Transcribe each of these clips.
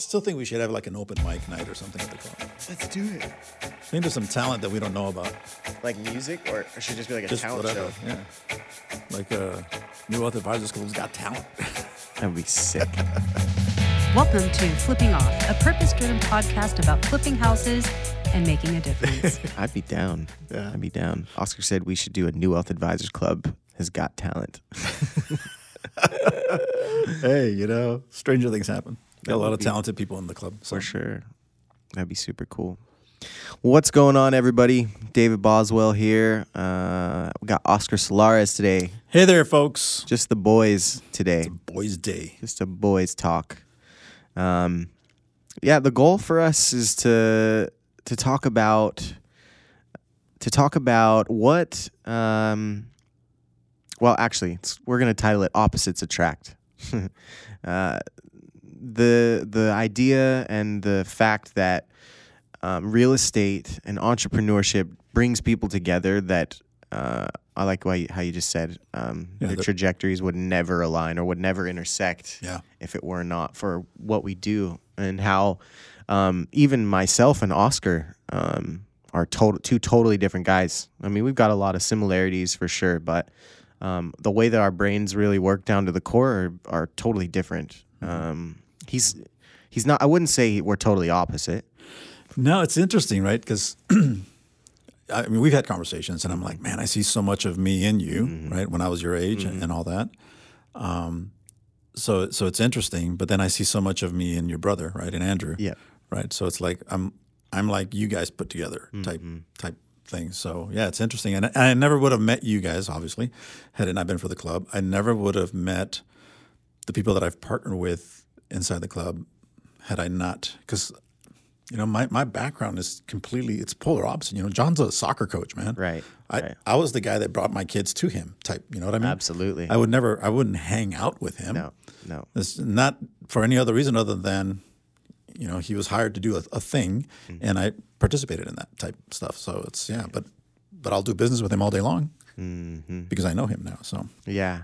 still think we should have like an open mic night or something at the club. Let's do it. I think there's some talent that we don't know about. Like music, or it should just be like a Just talent whatever. show. Yeah. Like uh, New Wealth Advisors School's got talent. That would be sick. Welcome to Flipping Off, a purpose driven podcast about flipping houses and making a difference. I'd be down. Yeah. I'd be down. Oscar said we should do a New Wealth Advisors Club. Has got talent. hey, you know, stranger things happen. Got a lot of be- talented people in the club. So. For sure. That'd be super cool. What's going on, everybody? David Boswell here. Uh, we got Oscar Solares today. Hey there, folks. Just the boys today. Boys' Day. Just a boys talk. Um, yeah, the goal for us is to to talk about to talk about what. Um, well, actually, it's, we're going to title it "Opposites Attract." uh, the the idea and the fact that um, real estate and entrepreneurship brings people together that uh, I like why how you just said um, Yeah, their the- trajectories would never align or would never intersect Yeah. if it were not for what we do and how um, even myself and Oscar um, are total, two totally different guys. I mean, we've got a lot of similarities for sure, but um, the way that our brains really work down to the core are, are totally different. Um, he's he's not. I wouldn't say we're totally opposite. No, it's interesting, right? Because I mean, we've had conversations, and I'm like, man, I see so much of me in you, Mm-hmm. right? When I was your age and, and all that. Um, so, so it's interesting, but then I see so much of me in your brother, right, and Andrew, Yeah. right. So it's like I'm, I'm like you guys put together type Mm-hmm. type thing. So yeah, it's interesting, and, and I never would have met you guys, obviously, had it not been for the club. I never would have met the people that I've partnered with inside the club had I not, because you know, my, my background is completely it's polar opposite. You know, John's a soccer coach, man. Right, I, right. I was the guy that brought my kids to him type, you know what I mean? Absolutely. I would never I wouldn't hang out with him. No, no. It's not for any other reason other than, you know, he was hired to do a, a thing Mm-hmm. and I participated in that type stuff. So it's yeah, but but I'll do business with him all day long Mm-hmm. because I know him now. So Yeah,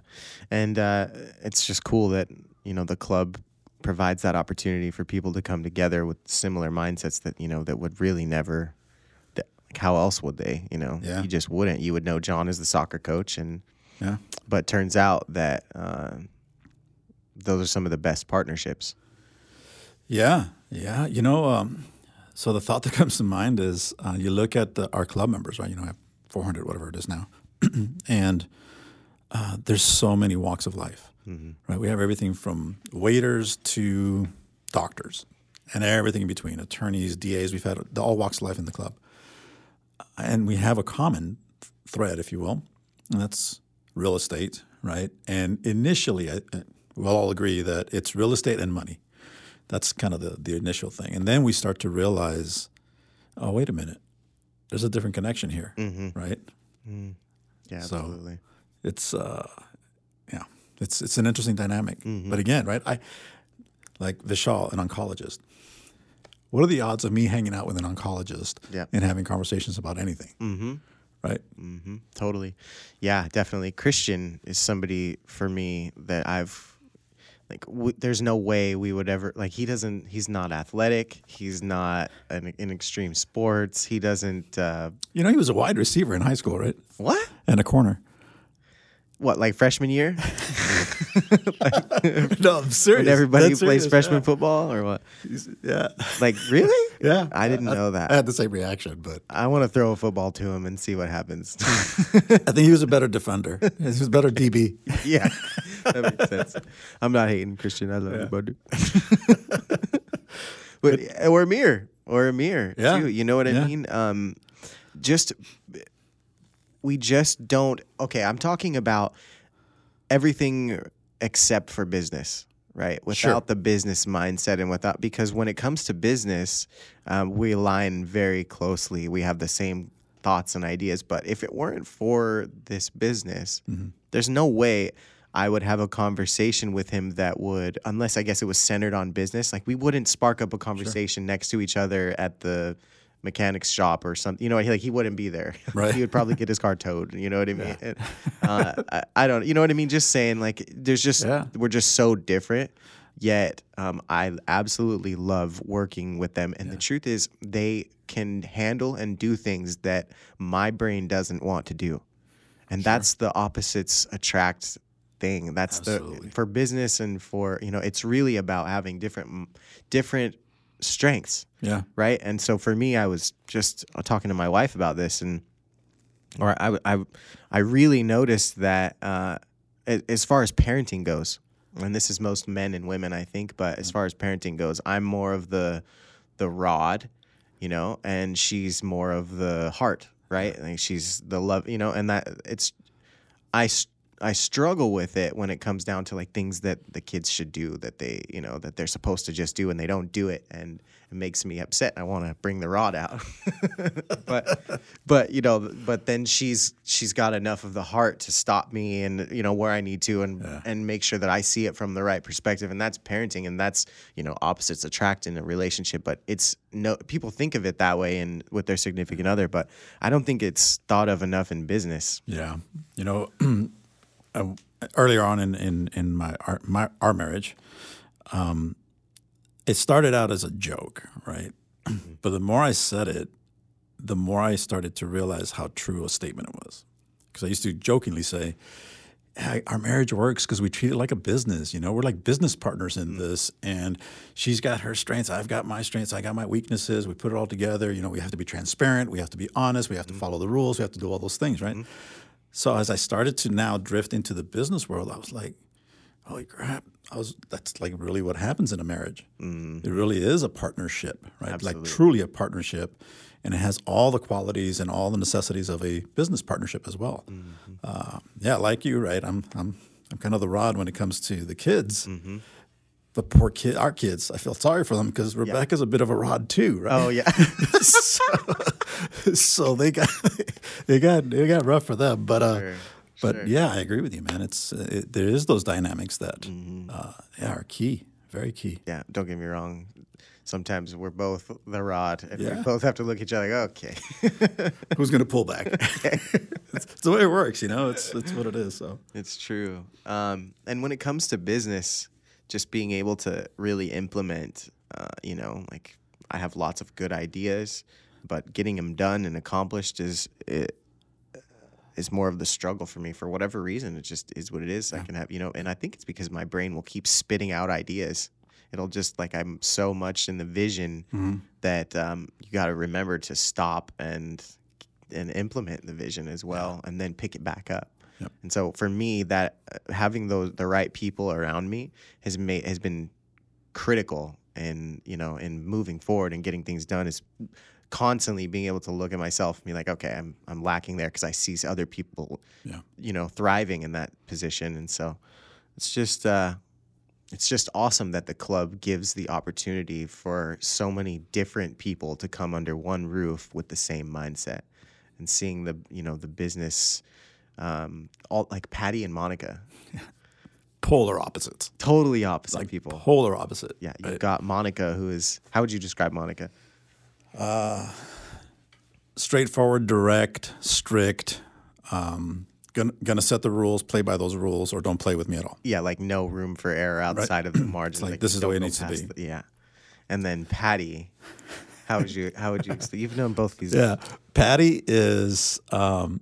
and uh, it's just cool that you know the club provides that opportunity for people to come together with similar mindsets that you know that would really never. that- Like how else would they? You know, Yeah. you just wouldn't. You would know John is the soccer coach, and yeah. but turns out that uh, those are some of the best partnerships. Yeah, yeah. You know, um, so the thought that comes to mind is uh, you look at the, our club members, right? You know, I have 400, whatever it is now, and uh, there's so many walks of life, Mm-hmm. right? We have everything from waiters to doctors, and everything in between, attorneys, DAs. We've had all walks of life in the club, and we have a common thread, if you will, and that's real estate, right? And initially, I, we'll all agree that it's real estate and money. That's kind of the, the initial thing. And then we start to realize, oh, wait a minute, there's a different connection here, mm-hmm. right? Mm-hmm. Yeah, So- absolutely. It's, uh, it's, it's an interesting dynamic. But again, right, I like Vishal, an oncologist. What are the odds of me hanging out with an oncologist Yeah. and having conversations about anything? Mm-hmm. Right? hmm Totally. Yeah, definitely. Christian is somebody for me that I've like w- there's no way we would ever like he doesn't he's not athletic he's not an, in extreme sports he doesn't uh You know, he was a wide receiver in high school, right? what And a corner. What like freshman year no, I'm serious. when everybody That's plays serious, freshman football or what Yeah. like really Yeah. I didn't I- know that. I had the same reaction, but I want to throw a football to him and see what happens I think he was a better defender. He was a better DB. yeah that makes sense I'm not hating Christian I love you buddy but or Amir or Amir Yeah. too. You know what I Yeah. mean? Um, just we just don't. Okay, I'm talking about everything except for business, right? Without Sure. the business mindset and without because when it comes to business, um, we align very closely. We have the same thoughts and ideas. But if it weren't for this business, Mm-hmm. there's no way. I would have a conversation with him that would, unless I guess it was centered on business, like we wouldn't spark up a conversation next to each other at the mechanic's shop or something. You know, like he wouldn't be there. Right. he would probably get his car towed. You know what I mean? And, uh, I, I don't. You know what I mean? Just saying, like, there's just Yeah. we're just so different. Yet um, I absolutely love working with them. And the truth is, they can handle and do things that my brain doesn't want to do. And that's the opposites attract thing. That's Absolutely. the for business and for you know, it's really about having different different strengths Yeah. right? And so for me, I was just uh, talking to my wife about this, and or I I I really noticed that uh, as far as parenting goes, and this is most men and women, I think, but as far as parenting goes, I'm more of the the rod, you know, and she's more of the heart, right? Like she's the love, you know, and that it's I. I struggle with it when it comes down to like things that the kids should do that they, you know, that they're supposed to just do and they don't do it and it makes me upset. I want to bring the rod out. but but you know, but then she's she's got enough of the heart to stop me and you know where I need to and and make sure that I see it from the right perspective and that's parenting and that's, you know, opposites attract in a relationship, but it's no people think of it that way and with their significant other, but I don't think it's thought of enough in business. Yeah, you know, uh, earlier on in in in my our, my our marriage, um, it started out as a joke, right? but the more I said it, the more I started to realize how true a statement it was. Because I used to jokingly say, "Hey, "Our marriage works because we treat it like a business. You know, we're like business partners in this, and she's got her strengths, I've got my strengths, I got my weaknesses. We put it all together. You know, we have to be transparent, we have to be honest, we have to follow the rules, we have to do all those things, right?" So as I started to now drift into the business world, I was like, "Holy crap!" I was that's like really what happens in a marriage. Mm-hmm. It really is a partnership, right? Like truly a partnership, and it has all the qualities and all the necessities of a business partnership as well. Mm-hmm. Uh, yeah, like you, right? I'm I'm I'm kind of the rod when it comes to the kids. Mm-hmm. The poor kid, our kids. I feel sorry for them because Rebecca's a bit of a rod too, right? Oh yeah. so, so they got they got they got rough for them, but uh, Sure, but sure. yeah, I agree with you, man. It's it, there is those dynamics that Mm-hmm. uh, yeah are key, very key. yeah, don't get me wrong. Sometimes we're both the rod, and Yeah. we both have to look at each other like, okay. Who's gonna pull back? it's, it's the way it works, you know. It's it's what it is. So It's true. Um, and when it comes to business, just being able to really implement, uh, you know, like I have lots of good ideas, but getting them done and accomplished is it, is more of the struggle for me for whatever reason. It just is what it is. I can have, you know, and I think it's because my brain will keep spitting out ideas. It'll just like I'm so much in the vision that um, you got to remember to stop and and implement the vision as well, and then pick it back up. Yep. And so for me, that uh, having those the right people around me has made has been critical in you know in moving forward and getting things done is constantly being able to look at myself and be like okay i'm i'm lacking there because i see other people Yeah. you know thriving in that position and so it's just uh it's just awesome that the club gives the opportunity for so many different people to come under one roof with the same mindset and seeing the you know the business um all like patty and monica polar opposites, totally opposite like people polar opposite. yeah, you've right? got Monica, who is how would you describe Monica? Uh, straightforward, direct, strict. Um, gonna gonna set the rules, play by those rules, or don't play with me at all. Yeah, like no room for error outside of the margin. like, this is the way it needs to be. the- yeah, and then Patty, how would you how would you you've known both these? Yeah, Patty is um,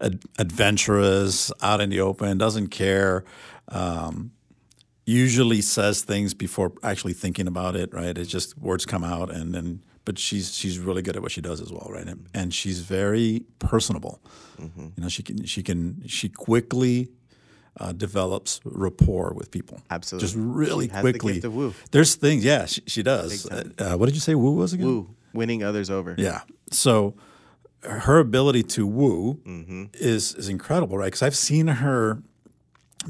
ad- adventurous, out in the open, doesn't care. Um, usually says things before actually thinking about it. Right? It's just words come out, and then. But she's she's really good at what she does as well, right? And, and she's very personable. You know, she can she can she quickly uh, develops rapport with people. Absolutely. just really the quickly. woo. There's things, yeah, she, she does. Uh, what did you say? Woo was again? Woo, winning others over. Yeah. So her ability to woo Mm-hmm. is is incredible, right? Because I've seen her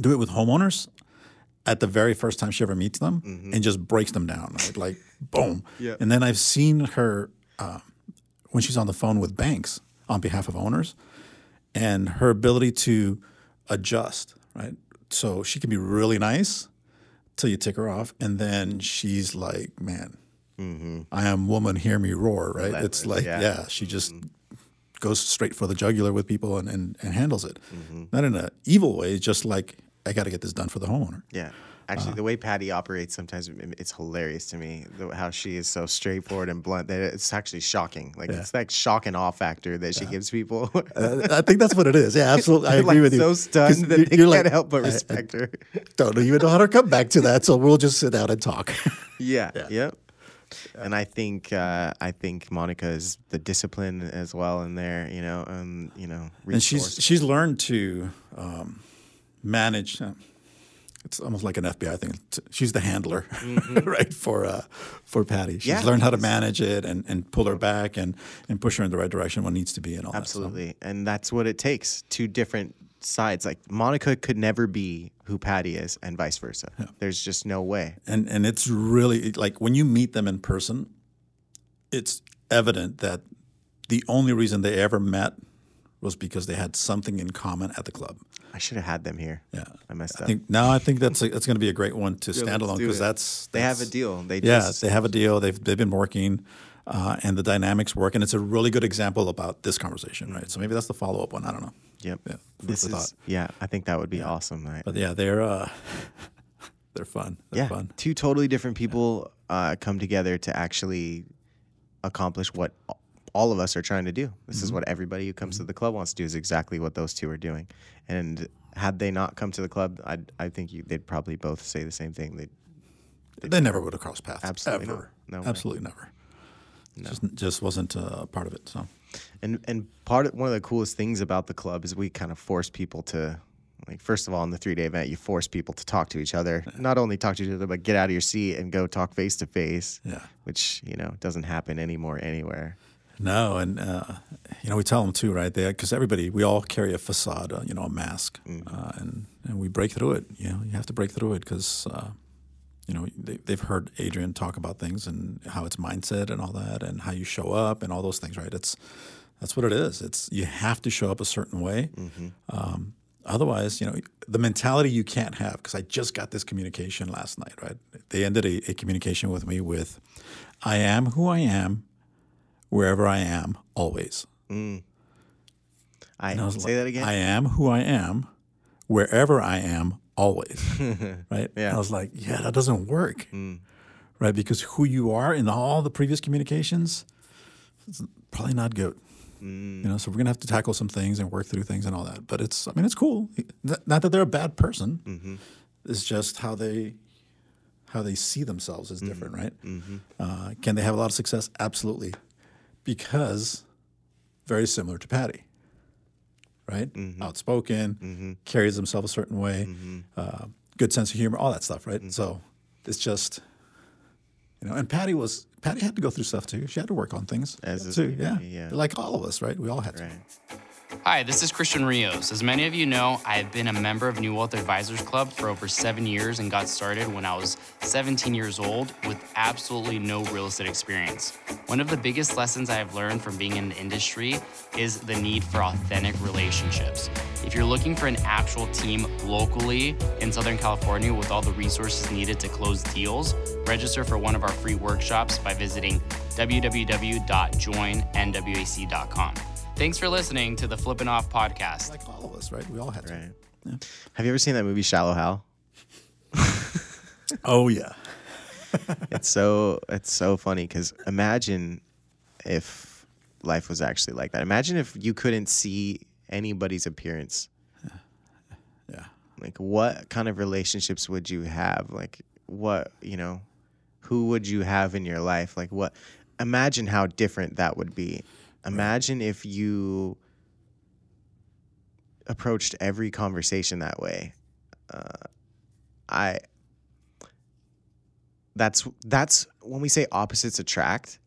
do it with homeowners at the very first time she ever meets them, and just breaks them down, right? like boom. Mm-hmm. Yeah. And then I've seen her uh, when she's on the phone with banks on behalf of owners, and her ability to adjust, right? So she can be really nice till you tick her off, and then she's like, "Man, I am woman, hear me roar!" Right? it's like, yeah. yeah, she just goes straight for the jugular with people and, and, and handles it. Not in an evil way, just like I got to get this done for the homeowner. Yeah. Actually, the way Patty operates sometimes it's hilarious to me. The, how she is so straightforward and blunt that it's actually shocking. Like it's that shock and awe factor that she gives people. Uh, I think that's what it is. Yeah, absolutely. I agree like, with you. So stunned that you- they you're can't like, help but I- I respect her. don't know even know how to come back to that, so we'll just sit down and talk. Yeah. Yep. And I think uh, I think Monica is the discipline as well in there. You know, and you know, and she's she's learned to um, manage. Uh, it's almost like an FBI thing. She's the handler, right for uh, for Patty. She's Mm-hmm. Yeah, learned how to manage it and, and pull her back and, and push her in the right direction when needs to be and all Absolutely. And that's what it takes. Two different sides. Like Monica could never be who Patty is and vice versa. There's just no way. And and it's really like when you meet them in person, it's evident that the only reason they ever met was because they had something in common at the club. I should have had them here. Yeah, I messed I up. think no, I think that's a, that's going to be a great one to stand alone because it. that's, They have a that's- deal. They Yeah, just they have a deal. They've they've been working, uh, and the dynamics work, and it's a really good example about this conversation, right? So maybe that's the follow up one. I don't know. Yep. Yeah, This is thought. yeah, I think that would be awesome. Right? But yeah, they're uh, they're fun. They're yeah. fun. Two totally different people uh, come together to actually accomplish what all of us are trying to do. This Mm-hmm. is what everybody who comes to the club wants to do is exactly what those two are doing. And had they not come to the club, I I think you, they'd probably both say the same thing. They'd They never would have crossed paths. Absolutely not. ever. No way. absolutely never. Just just wasn't uh, a part of it. So And and part of one of the coolest things about the club is we kind of force people to like first of all in the three day event you force people to talk to each other. Not only talk to each other, but get out of your seat and go talk face to face. Yeah. Which, you know, doesn't happen anymore anywhere. No, and uh, you know we tell them too, right? Because everybody, we all carry a facade, uh, you know, a mask, uh, and and we break through it. You know, you have to break through it because uh, you know they, they've heard Adrian talk about things and how it's mindset and all that, and how you show up and all those things, right? It's that's what it is. It's you have to show up a certain way. Um, otherwise, you know, the mentality you can't have. Because I just got this communication last night, right? They ended a, a communication with me with, "I am who I am." wherever I am, always. I, And I say like, that again. I am who I am, wherever I am, always. right? Yeah. I was like, yeah, that doesn't work. Mm. Right? Because who you are in all the previous communications, it's probably not good. Mm. You know, so we're gonna have to tackle some things and work through things and all that. But it's, I mean, it's cool. Not not that they're a bad person. Mm-hmm. It's just how they, how they see themselves is different, mm-hmm. right? Mm-hmm. Uh, can they have a lot of success? Absolutely, because very similar to Patty, right? Outspoken, carries himself a certain way, uh, good sense of humor, all that stuff, right? So it's just, you know, and Patty was Patty had to go through stuff too. She had to work on things As too. Yeah. yeah. like all of us, right? We all had to. Hi, this is Christian Rios. As many of you know, I've been a member of New Wealth Advisors Club for over seven years and got started when I was 17 years old with absolutely no real estate experience. One of the biggest lessons I have learned from being in the industry is the need for authentic relationships. If you're looking for an actual team locally in Southern California with all the resources needed to close deals, register for one of our free workshops by visiting www.joinnwac.com. Thanks for listening to the Flippin' Off podcast. Like all of us, right? We all had to. Right. Have you ever seen that movie Shallow Hal? Oh yeah. it's so it's so funny because imagine if life was actually like that. Imagine if you couldn't see anybody's appearance. Yeah. Like, what kind of relationships would you have? Like, what you know, who would you have in your life? Like, what? Imagine how different that would be. Imagine if you approached every conversation that way. Uh, I that's that's when we say opposites attract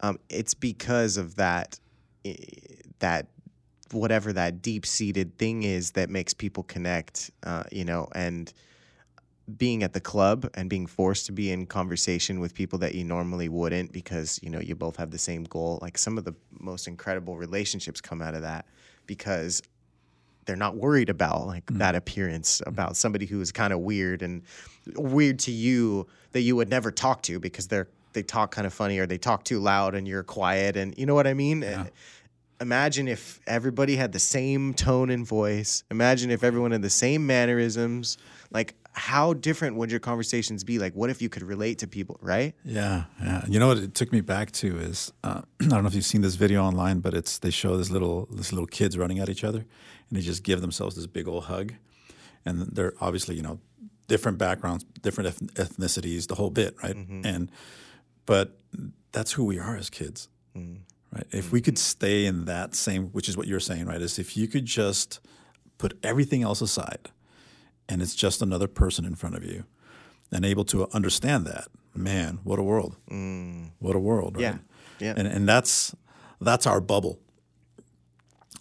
um, it's because of that eh, that whatever that deep-seated thing is that makes people connect uh, you know and being at the club and being forced to be in conversation with people that you normally wouldn't because you know you both have the same goal like some of the most incredible relationships come out of that because they're not worried about like mm. that appearance mm. about somebody who is kind of weird and weird to you that you would never talk to because they're they talk kind of funny or they talk too loud and you're quiet and you know what I mean? And eh, Imagine if everybody had the same tone and voice. Imagine if everyone had the same mannerisms. Like how different would your conversations be? Like, what if you could relate to people, right? Yeah, yeah. You know what it took me back to is uh, I don't know if you've seen this video online, but it's they show this little this little kids running at each other, and they just give themselves this big old hug, and they're obviously you know different backgrounds, different eth- ethnicities, the whole bit, right? Mm-hmm. And but that's who we are as kids, mm. right? If we mm-hmm. could stay in that same, which is what you're saying, right? Is if you could just put everything else aside, and it's just another person in front of you, and able to understand that, man, what a world! Mm. What a world! Right? Yeah, yeah. And and that's that's our bubble.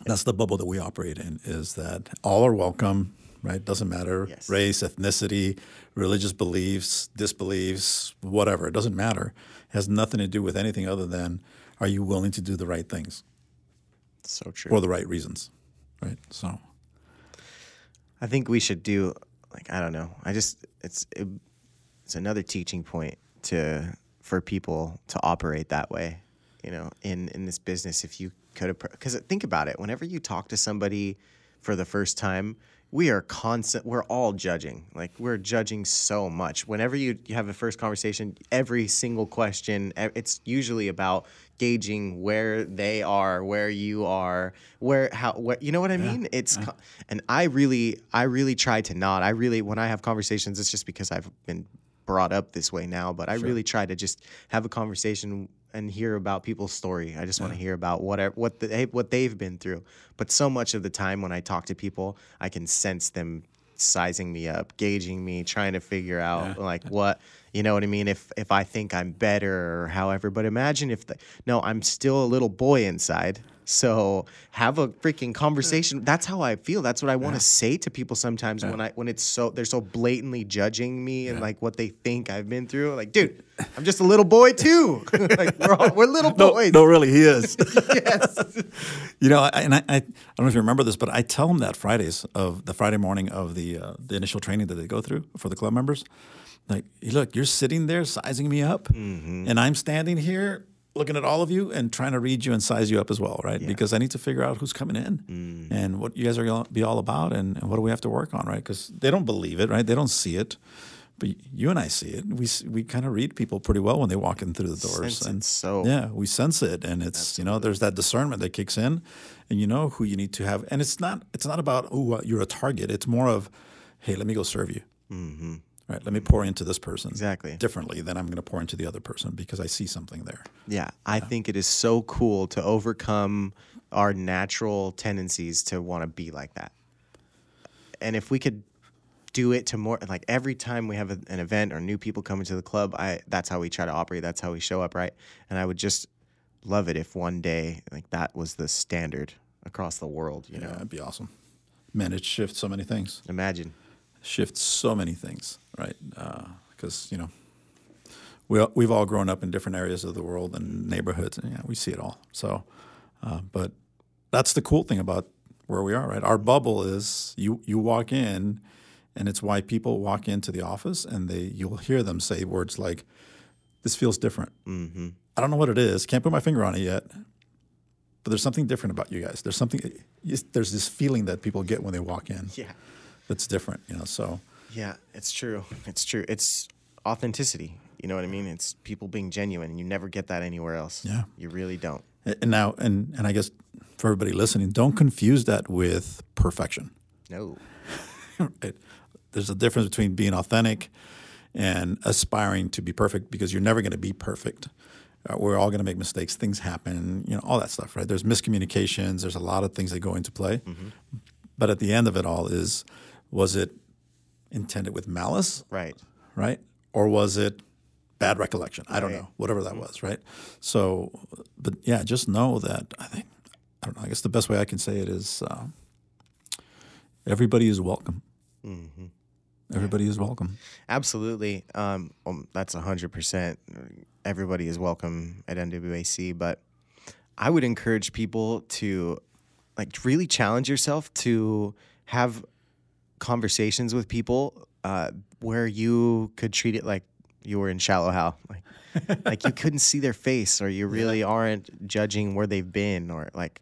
That's the bubble that we operate in. Is that all are welcome, right? Doesn't matter Yes. race, ethnicity, religious beliefs, disbeliefs, whatever. It doesn't matter. It has nothing to do with anything other than are you willing to do the right things So true. for the right reasons, right? So I think we should do like I don't know. I just it's it, it's another teaching point to for people to operate that way. You know, in in this business, if you could because think about it. Whenever you talk to somebody for the first time, we are constant. We're all judging. Like we're judging so much. Whenever you, you have a first conversation, every single question, it's usually about gauging where they are, where you are, where how where you know what I mean. It's co- and I really I really try to not. I really when I have conversations, it's just because I've been brought up this way now. But I really try to just have a conversation and hear about people's story. I just want to hear about whatever what the, what they've been through. But so much of the time when I talk to people, I can sense them sizing me up, gauging me, trying to figure out like what you know what I mean. If if I think I'm better or however. But imagine if the no, I'm still a little boy inside. So have a freaking conversation. That's how I feel. That's what I want to say to people sometimes when I when it's so they're so blatantly judging me and like what they think I've been through. Like, dude, I'm just a little boy too. like we're all, we're little boys. no, really, he is. yes. You know, I, and I, I, I don't know if you remember this, but I tell them that Fridays of the Friday morning of the uh, the initial training that they go through for the club members, like, look, you're sitting there sizing me up, and I'm standing here looking at all of you and trying to read you and size you up as well, right? Because I need to figure out who's coming in and what you guys are going to be all about and, and what do we have to work on, right? Because they don't believe it, right? They don't see it. But you and I see it. We we kind of read people pretty well when they walk in through the doors, Sense and so- yeah, we sense it, and it's you know there's that discernment that kicks in, and you know who you need to have, and it's not it's not about oh you're a target. It's more of hey, let me go serve you, mm-hmm. Right? Let me pour into this person Exactly. differently than I'm going to pour into the other person because I see something there. Yeah, I think it is so cool to overcome our natural tendencies to want to be like that. And if we could do it to more like every time we have a, an event or new people coming to the club, I that's how we try to operate. That's how we show up, right? And I would just love it if one day like that was the standard across the world. You Yeah, know, it'd be awesome. Man, it shifts so many things. imagine. Shifts so many things, right? Because you know, we all- we've all grown up in different areas of the world and neighborhoods, and yeah, we see it all. So, uh, but that's the cool thing about where we are, right? Our bubble is you you walk in, and it's why people walk into the office and they you'll hear them say words like, "This feels different." Mm-hmm. I don't know what it is. Can't put my finger on it yet. But there's something different about you guys. There's something. There's this feeling that people get when they walk in. Yeah. That's different, you know. So Yeah, it's true. It's true. It's authenticity. You know what I mean? It's people being genuine, and you never get that anywhere else. Yeah. you really don't. And now, and and I guess for everybody listening, don't confuse that with perfection. No. Right? There's a difference between being authentic and aspiring to be perfect because you're never going to be perfect. Uh, we're all going to make mistakes. Things happen, you know, all that stuff, right? There's miscommunications. There's a lot of things that go into play. But at the end of it all, is was it intended with malice, Right. right? Or was it bad recollection? I don't Right. know. Whatever that was, right? So, but yeah, just know that I think I don't know. I guess the best way I can say it is uh, everybody is welcome. Everybody is welcome. Absolutely. Um, um, that's 100%. Everybody is welcome at NWAC, but I would encourage people to like really challenge yourself to have conversations with people uh, where you could treat it like you were in shallow hal like like you couldn't see their face or you really aren't judging where they've been or like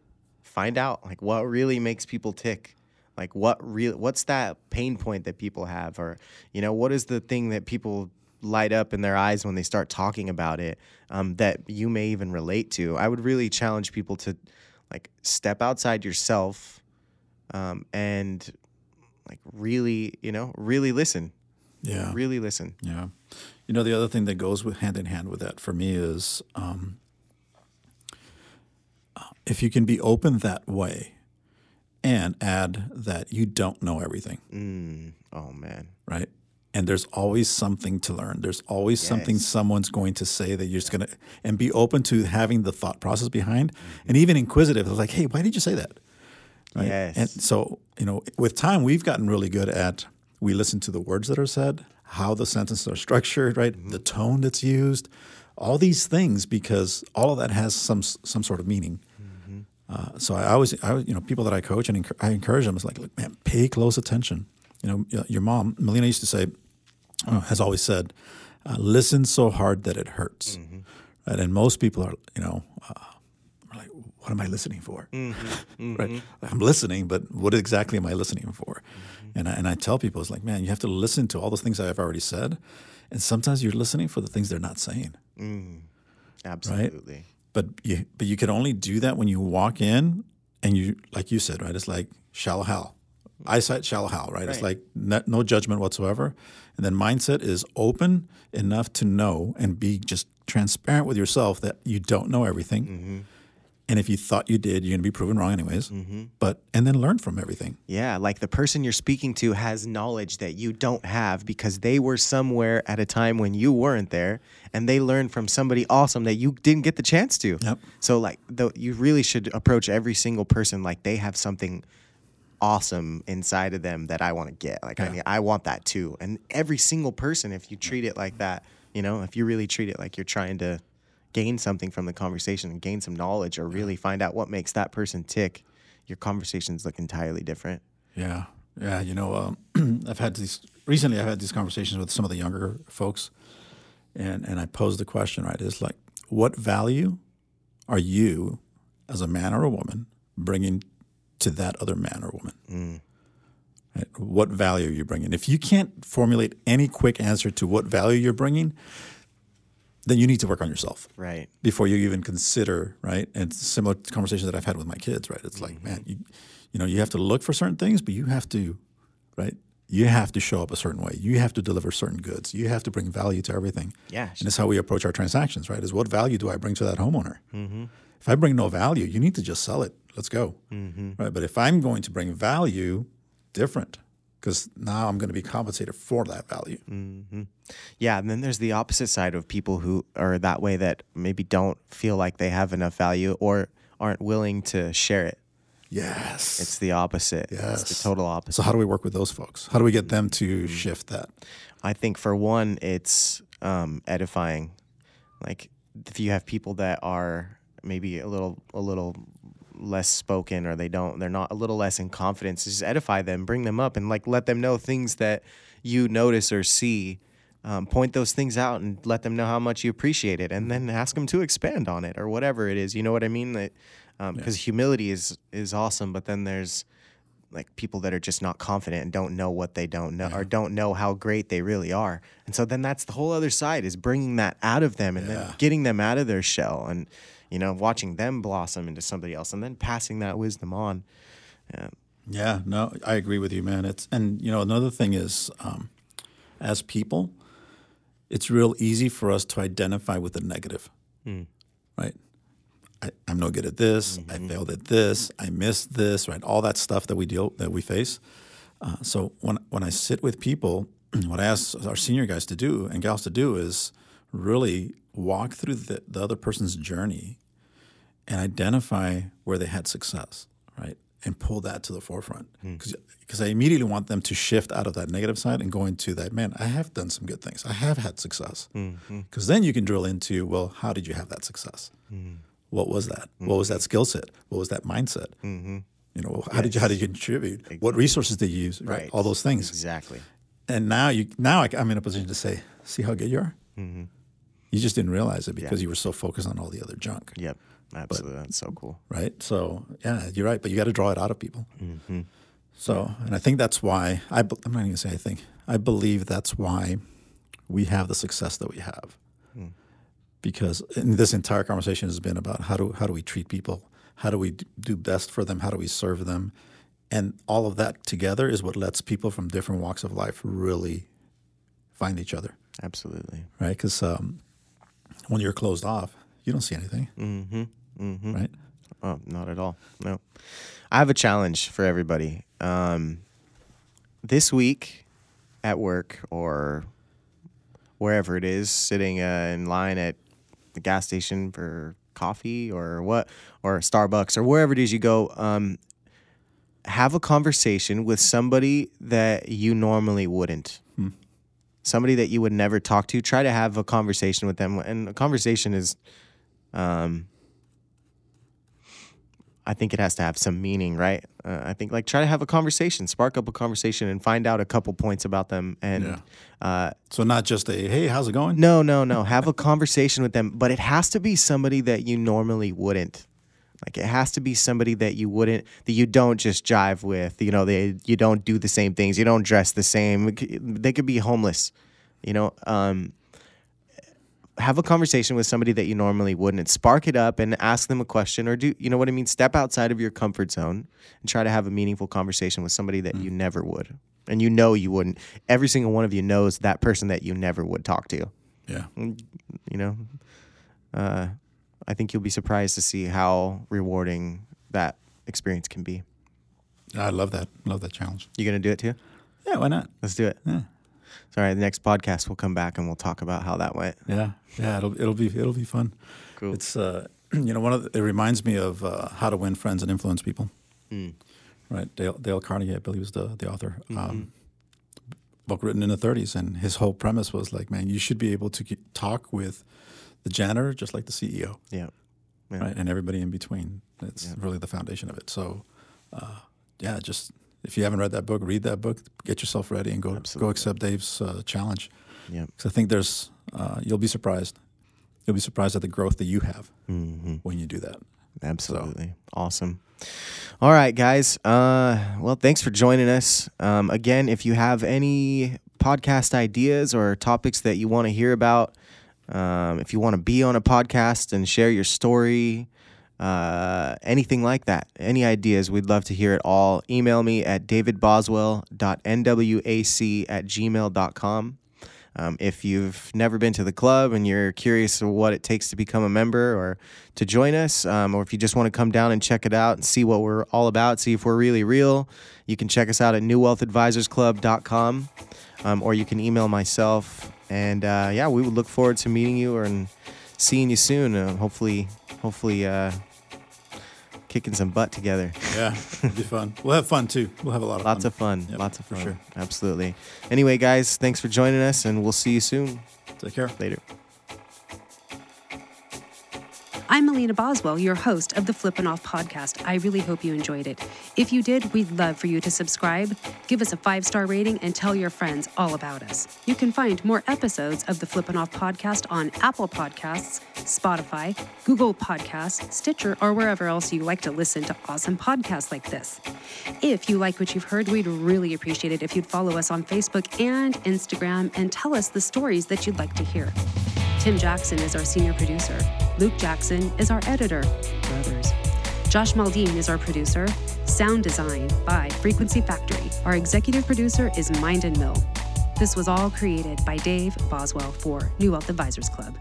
find out like what really makes people tick. Like what real what's that pain point that people have? Or you know what is the thing that people light up in their eyes when they start talking about it um, that you may even relate to. I would really challenge people to like step outside yourself um, and like really, you know, really listen. Yeah. Really listen. Yeah. You know, the other thing that goes with hand in hand with that for me is um, if you can be open that way and add that you don't know everything, Mm. Oh man. right? And there's always something to learn. There's always something someone's going to say that you're just going to, and be open to having the thought process behind and even inquisitive. It's like, hey, why did you say that? Right? Yes. And so, you know, with time, we've gotten really good at we listen to the words that are said, how the sentences are structured, right? The tone that's used, all these things, because all of that has some some sort of meaning. Uh, so I always, I, you know, people that I coach and I encourage them is like, look, man, pay close attention. You know, your mom, Melina used to say, uh, has always said, uh, listen so hard that it hurts. Right? And most people are, you know, uh, what am I listening for? Mm-hmm, right? Mm-hmm. I'm listening, but what exactly am I listening for? Mm-hmm. And, I, and I tell people, it's like, man, you have to listen to all those things I've already said. And sometimes you're listening for the things they're not saying. Absolutely. But you, but you can only do that when you walk in and you, like you said, right? It's like shallow hal, eyesight shallow hal, right? It's like no, no judgment whatsoever. And then mindset is open enough to know and be just transparent with yourself that you don't know everything. And if you thought you did, you're going to be proven wrong anyways. Mm-hmm. But and then learn from everything. Yeah, like the person you're speaking to has knowledge that you don't have because they were somewhere at a time when you weren't there and they learned from somebody awesome that you didn't get the chance to. Yep. So like the, you really should approach every single person like they have something awesome inside of them that I want to get. Like I mean I want that too. And every single person if you treat it like that, you know, if you really treat it like you're trying to gain something from the conversation and gain some knowledge or really find out what makes that person tick, your conversations look entirely different. Yeah, yeah. You know, um, I've had these recently. I've had these conversations with some of the younger folks, and and I posed the question. Right, is like, what value are you, as a man or a woman, bringing to that other man or woman? Right? What value are you bringing? If you can't formulate any quick answer to what value you're bringing, then you need to work on yourself Right. before you even consider, right? And it's similar to conversations that I've had with my kids, right? It's like, mm-hmm. man, you, you know, you have to look for certain things, but you have to, right? You have to show up a certain way. You have to deliver certain goods. You have to bring value to everything. Yeah. And it's how we approach our transactions, right? Is what value do I bring to that homeowner? Mm-hmm. If I bring no value, you need to just sell it. Let's go, mm-hmm. right? But if I'm going to bring value, different, because now I'm going to be compensated for that value. Yeah, and then there's the opposite side of people who are that way that maybe don't feel like they have enough value or aren't willing to share it. Yes. It's the opposite. It's Yes. the total opposite. So how do we work with those folks? How do we get them to shift that? I think for one, it's um, edifying. Like if you have people that are maybe a little a little less spoken or they don't they're not a little less in confidence, just edify them, bring them up, and like let them know things that you notice or see. Um, point those things out and let them know how much you appreciate it, and then ask them to expand on it or whatever it is. You know what I mean? That because humility is is awesome, but then there's like people that are just not confident and don't know what they don't know or don't know how great they really are. And so then that's the whole other side is bringing that out of them and Yeah. then getting them out of their shell and you know watching them blossom into somebody else and then passing that wisdom on. Yeah. Yeah, no, I agree with you, man. It's and you know another thing is, um, as people, it's real easy for us to identify with the negative, right? I, I'm no good at this. I failed at this. I missed this. Right, all that stuff that we deal that we face. Uh, so when when I sit with people, what I ask our senior guys to do and gals to do is really walk through the, the other person's journey and identify where they had success, right? And pull that to the forefront. Hmm. Because I immediately want them to shift out of that negative side and go into that, man, I have done some good things. I have had success. Mm-hmm. Because then you can drill into, well, how did you have that success? Mm-hmm. What was that? What was that mm-hmm. skill set? What was that mindset? You know, how did you how did you contribute? What resources did you use? Right. All those things. Exactly. And now you now I, I'm in a position to say, see how good you are. You just didn't realize it because you were so focused on all the other junk. Yep. Absolutely. That's so cool. right? So yeah, you're right, but you got to draw it out of people. So, and I think that's why I, I'm not going to say I think, I believe that's why we have the success that we have. Because in this entire conversation has been about how do, how do we treat people? How do we do best for them? How do we serve them? And all of that together is what lets people from different walks of life really find each other, Absolutely. right? Because um, when you're closed off, you don't see anything, Mm-hmm. Mm-hmm. right? Oh, not at all. No. I have a challenge for everybody. Um, this week at work or wherever it is, sitting uh, in line at the gas station for coffee or what, or Starbucks or wherever it is you go, um, have a conversation with somebody that you normally wouldn't. Somebody that you would never talk to. Try to have a conversation with them. And a conversation is. Um, I think it has to have some meaning, right? Uh, I think like try to have a conversation, spark up a conversation, and find out a couple points about them. And Yeah. uh, So not just a, hey, how's it going? no, no, no, have a conversation with them, but it has to be somebody that you normally wouldn't. Like it has to be somebody that you wouldn't, that you don't just jive with. You know, they you don't do the same things, you don't dress the same. They could be homeless. You know, um, have a conversation with somebody that you normally wouldn't spark it up and ask them a question or do you know what i mean step outside of your comfort zone and try to have a meaningful conversation with somebody that you never would and you know you wouldn't every single one of you knows that person that you never would talk to Yeah. you know uh, i think you'll be surprised to see how rewarding that experience can be I love that. Love that challenge. you gonna do it too Yeah, why not? let's do it Yeah. Sorry the next podcast we'll come back and we'll talk about how that went Yeah, yeah, it'll it'll be it'll be fun. Cool. It's uh, you know, one of the, it reminds me of uh, How to Win Friends and Influence People. Mm. Right, Dale, Dale Carnegie, I believe, was the the author. Mm-hmm. Um, book written in the 30s, and his whole premise was like, man, you should be able to get, talk with the janitor just like the CEO, yeah Yeah. right, and everybody in between. It's Yeah. really the foundation of it. So, uh, yeah, just if you haven't read that book, read that book, get yourself ready, and go Absolutely. go accept Dave's uh, challenge. yeah Because I think there's, uh, you'll be surprised. You'll be surprised at the growth that you have mm-hmm. when you do that. Absolutely. Awesome. All right, guys. Uh, well, thanks for joining us. Um, again, if you have any podcast ideas or topics that you want to hear about, um, if you want to be on a podcast and share your story, uh, anything like that, any ideas, we'd love to hear it all. Email me at davidboswell.nwac at gmail.com. Um, if you've never been to the club and you're curious of what it takes to become a member or to join us, um, or if you just want to come down and check it out and see what we're all about, see if we're really real, you can check us out at newwealthadvisorsclub.com um, or you can email myself. And uh, yeah, we would look forward to meeting you or and seeing you soon. Uh, hopefully, hopefully, uh, kicking some butt together. Yeah, it'll be fun. We'll have fun too. We'll have a lot of Lots fun. of fun. Yep, Lots of fun. for sure. Absolutely. Anyway, guys, thanks for joining us, and we'll see you soon. Take care. Later. I'm Melina Boswell, your host of the Flippin' Off podcast. I really hope you enjoyed it. If you did, we'd love for you to subscribe, give us a five star rating, and tell your friends all about us. You can find more episodes of the Flippin' Off podcast on Apple Podcasts, Spotify, Google Podcasts, Stitcher, or wherever else you like to listen to awesome podcasts like this. If you like what you've heard, we'd really appreciate it if you'd follow us on Facebook and Instagram and tell us the stories that you'd like to hear. Tim Jackson is our senior producer. Luke Jackson is our editor. Brothers. Josh Maldine is our producer. Sound design by Frequency Factory. Our executive producer is Mind and Mill. This was all created by Dave Boswell for New Wealth Advisors Club.